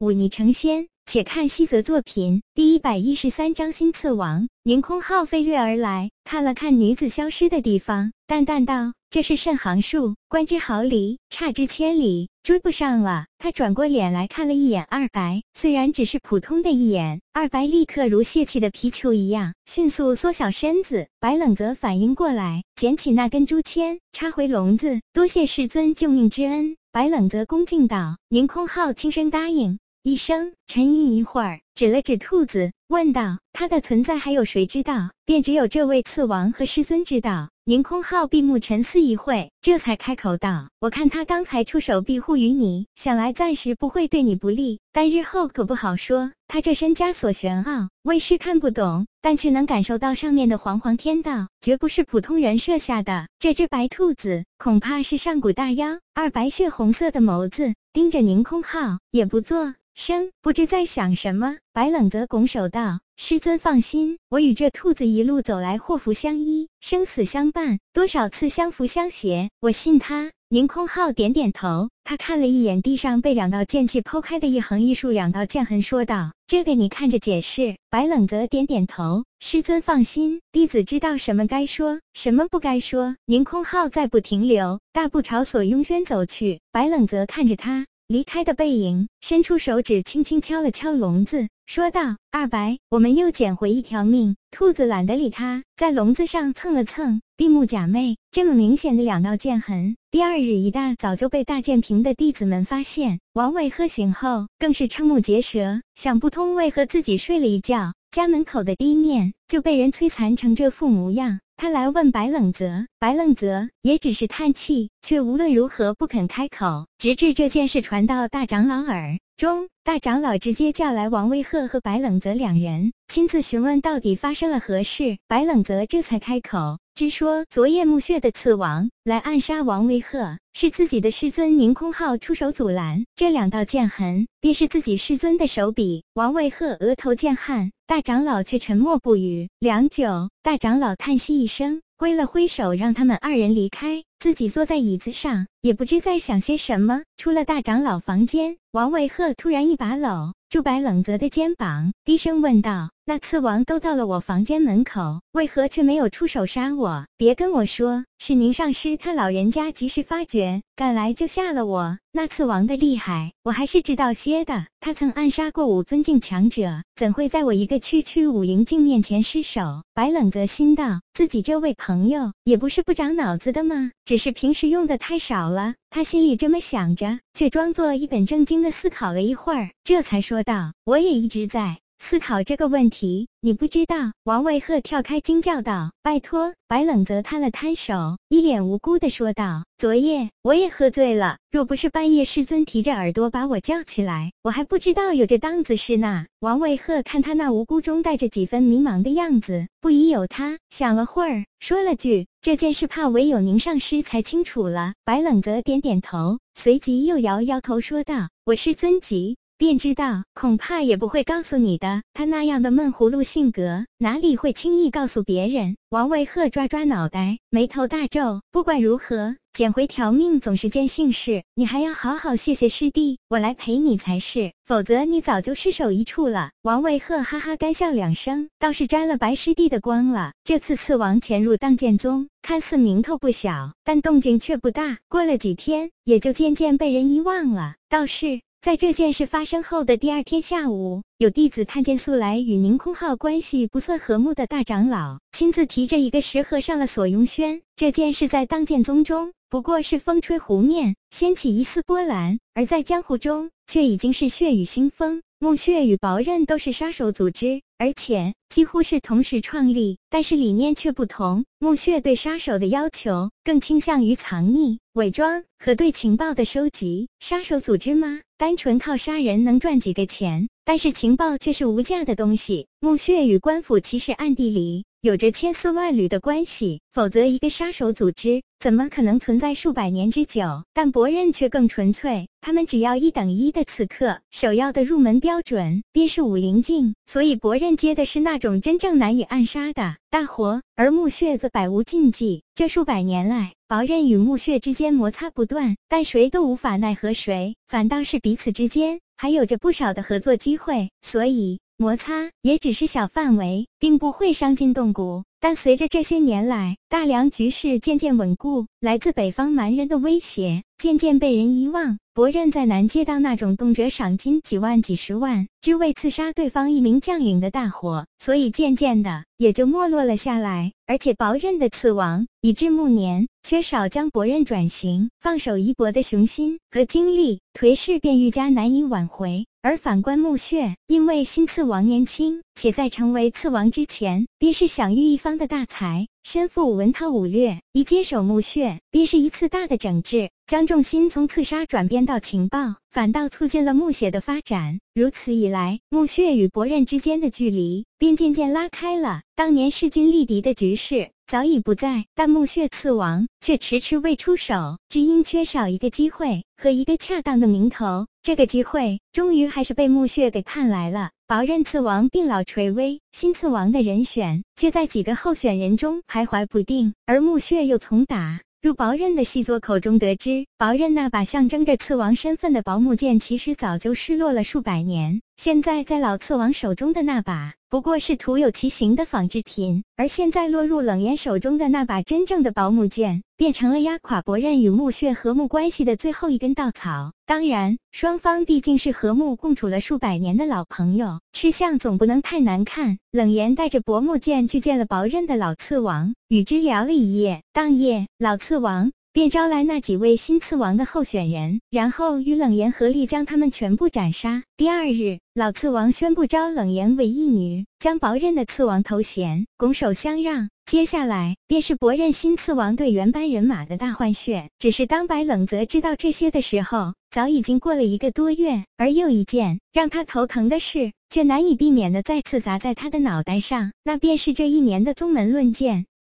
忤逆成仙。且看西泽作品第一百一十三章新次王。凌空号飞掠而来，看了看女子消失的地方，淡淡道：“这是甚行术？观之毫厘，差之千里，追不上了。”他转过脸来看了一眼二白，虽然只是普通的一眼，二白立刻如泄气的皮球一样，迅速缩小身子。白冷则反应过来，捡起那根竹签，插回笼子。多谢师尊救命之恩。白冷则恭敬道：“凌空号轻声答应。”一声沉吟一会儿，指了指兔子，问道：“它的存在还有谁知道？”便只有这位次王和师尊知道。宁空号闭目沉思一会，这才开口道：“我看他刚才出手庇护于你，想来暂时不会对你不利，但日后可不好说。他这身枷锁玄奥，为师看不懂，但却能感受到上面的煌煌天道，绝不是普通人设下的。这只白兔子恐怕是上古大妖。”二白血红色的眸子盯着凌空号，也不做。生不知在想什么，白冷则拱手道：“师尊放心，我与这兔子一路走来，祸福相依，生死相伴，多少次相扶相携，我信他。”凌空浩点点头，他看了一眼地上被两道剑气剖开的一横一竖两道剑痕，说道：“这个你看着解释。”白冷则点点头：“师尊放心，弟子知道什么该说，什么不该说。”凌空浩再不停留，大步朝锁雍轩走去。白冷则看着他。离开的背影，伸出手指轻轻敲了敲笼子，说道：“二白，我们又捡回一条命。”兔子懒得理他，在笼子上蹭了蹭，闭目假寐。这么明显的两道剑痕，第二日一大早就被大剑平的弟子们发现。王伟喝醒后，更是瞠目结舌，想不通为何自己睡了一觉，家门口的地面就被人摧残成这副模样。他来问白冷泽，白冷泽也只是叹气，却无论如何不肯开口，直至这件事传到大长老耳中，大长老直接叫来王威鹤和白冷泽两人，亲自询问到底发生了何事。白冷泽这才开口。只说昨夜墓穴的刺王来暗杀王威鹤，是自己的师尊宁空浩出手阻拦。这两道剑痕便是自己师尊的手笔。王威鹤额头见汗，大长老却沉默不语。良久，大长老叹息一声，挥了挥手，让他们二人离开，自己坐在椅子上，也不知在想些什么。出了大长老房间，王维鹤突然一把搂住白冷泽的肩膀，低声问道。那次王都到了我房间门口，为何却没有出手杀我？别跟我说是宁上师他老人家及时发觉，赶来就吓了我。那次王的厉害，我还是知道些的。他曾暗杀过五尊境强者，怎会在我一个区区武灵境面前失手？白冷则心道，自己这位朋友也不是不长脑子的吗？只是平时用的太少了。他心里这么想着，却装作一本正经的思考了一会儿，这才说道：“我也一直在。”思考这个问题，你不知道？王卫鹤跳开惊叫道：“拜托！”白冷则摊了摊手，一脸无辜的说道：“昨夜我也喝醉了，若不是半夜师尊提着耳朵把我叫起来，我还不知道有这档子事呢。”王卫鹤看他那无辜中带着几分迷茫的样子，不疑有他，想了会儿，说了句：“这件事怕唯有您上师才清楚了。”白冷则点点头，随即又摇摇头说道：“我师尊急。”便知道，恐怕也不会告诉你的。他那样的闷葫芦性格，哪里会轻易告诉别人？王卫鹤抓抓脑袋，眉头大皱。不管如何，捡回条命总是件幸事。你还要好好谢谢师弟，我来陪你才是，否则你早就失手一处了。王卫鹤哈哈干笑两声，倒是沾了白师弟的光了。这次刺王潜入荡剑宗，看似名头不小，但动静却不大。过了几天，也就渐渐被人遗忘了。倒是。在这件事发生后的第二天下午，有弟子看见素来与宁空浩关系不算和睦的大长老，亲自提着一个石盒上了锁云轩。这件事在当剑宗中不过是风吹湖面，掀起一丝波澜；而在江湖中，却已经是血雨腥风。墓穴与薄刃都是杀手组织，而且几乎是同时创立，但是理念却不同。墓穴对杀手的要求更倾向于藏匿、伪装和对情报的收集。杀手组织吗？单纯靠杀人能赚几个钱？但是情报却是无价的东西。墓穴与官府其实暗地里。有着千丝万缕的关系，否则一个杀手组织怎么可能存在数百年之久？但博刃却更纯粹，他们只要一等一的刺客，首要的入门标准便是武灵境，所以博刃接的是那种真正难以暗杀的大活，而墓穴则百无禁忌。这数百年来。薄刃与墓穴之间摩擦不断，但谁都无法奈何谁，反倒是彼此之间还有着不少的合作机会，所以摩擦也只是小范围，并不会伤筋动骨。但随着这些年来大梁局势渐渐稳固，来自北方蛮人的威胁渐渐被人遗忘。伯刃再难接到那种动辄赏金几万、几十万，只为刺杀对方一名将领的大火，所以渐渐的也就没落了下来。而且薄刃的刺王以至暮年，缺少将伯刃转型、放手一搏的雄心和精力，颓势便愈加难以挽回。而反观墓穴，因为新次王年轻，且在成为次王之前，便是享誉一方的大才，身负文韬武略。一接手墓穴，便是一次大的整治，将重心从刺杀转变到情报，反倒促进了墓穴的发展。如此一来，墓穴与伯刃之间的距离便渐渐拉开了。当年势均力敌的局势。早已不在，但墓穴刺王却迟迟未出手，只因缺少一个机会和一个恰当的名头。这个机会终于还是被墓穴给盼来了。薄刃刺王病老垂危，新刺王的人选却在几个候选人中徘徊不定，而墓穴又从打入薄刃的细作口中得知，薄刃那把象征着刺王身份的薄木剑，其实早就失落了数百年。现在在老刺王手中的那把。不过是徒有其形的仿制品，而现在落入冷烟手中的那把真正的薄木剑，变成了压垮薄刃与墓穴和睦关系的最后一根稻草。当然，双方毕竟是和睦共处了数百年的老朋友，吃相总不能太难看。冷言带着薄木剑去见了薄刃的老刺王，与之聊了一夜。当夜，老刺王。便招来那几位新刺王的候选人，然后与冷言合力将他们全部斩杀。第二日，老刺王宣布招冷言为义女，将薄刃的刺王头衔拱手相让。接下来便是薄刃新刺王对原班人马的大换血。只是当白冷泽知道这些的时候，早已经过了一个多月。而又一件让他头疼的事，却难以避免的再次砸在他的脑袋上，那便是这一年的宗门论剑。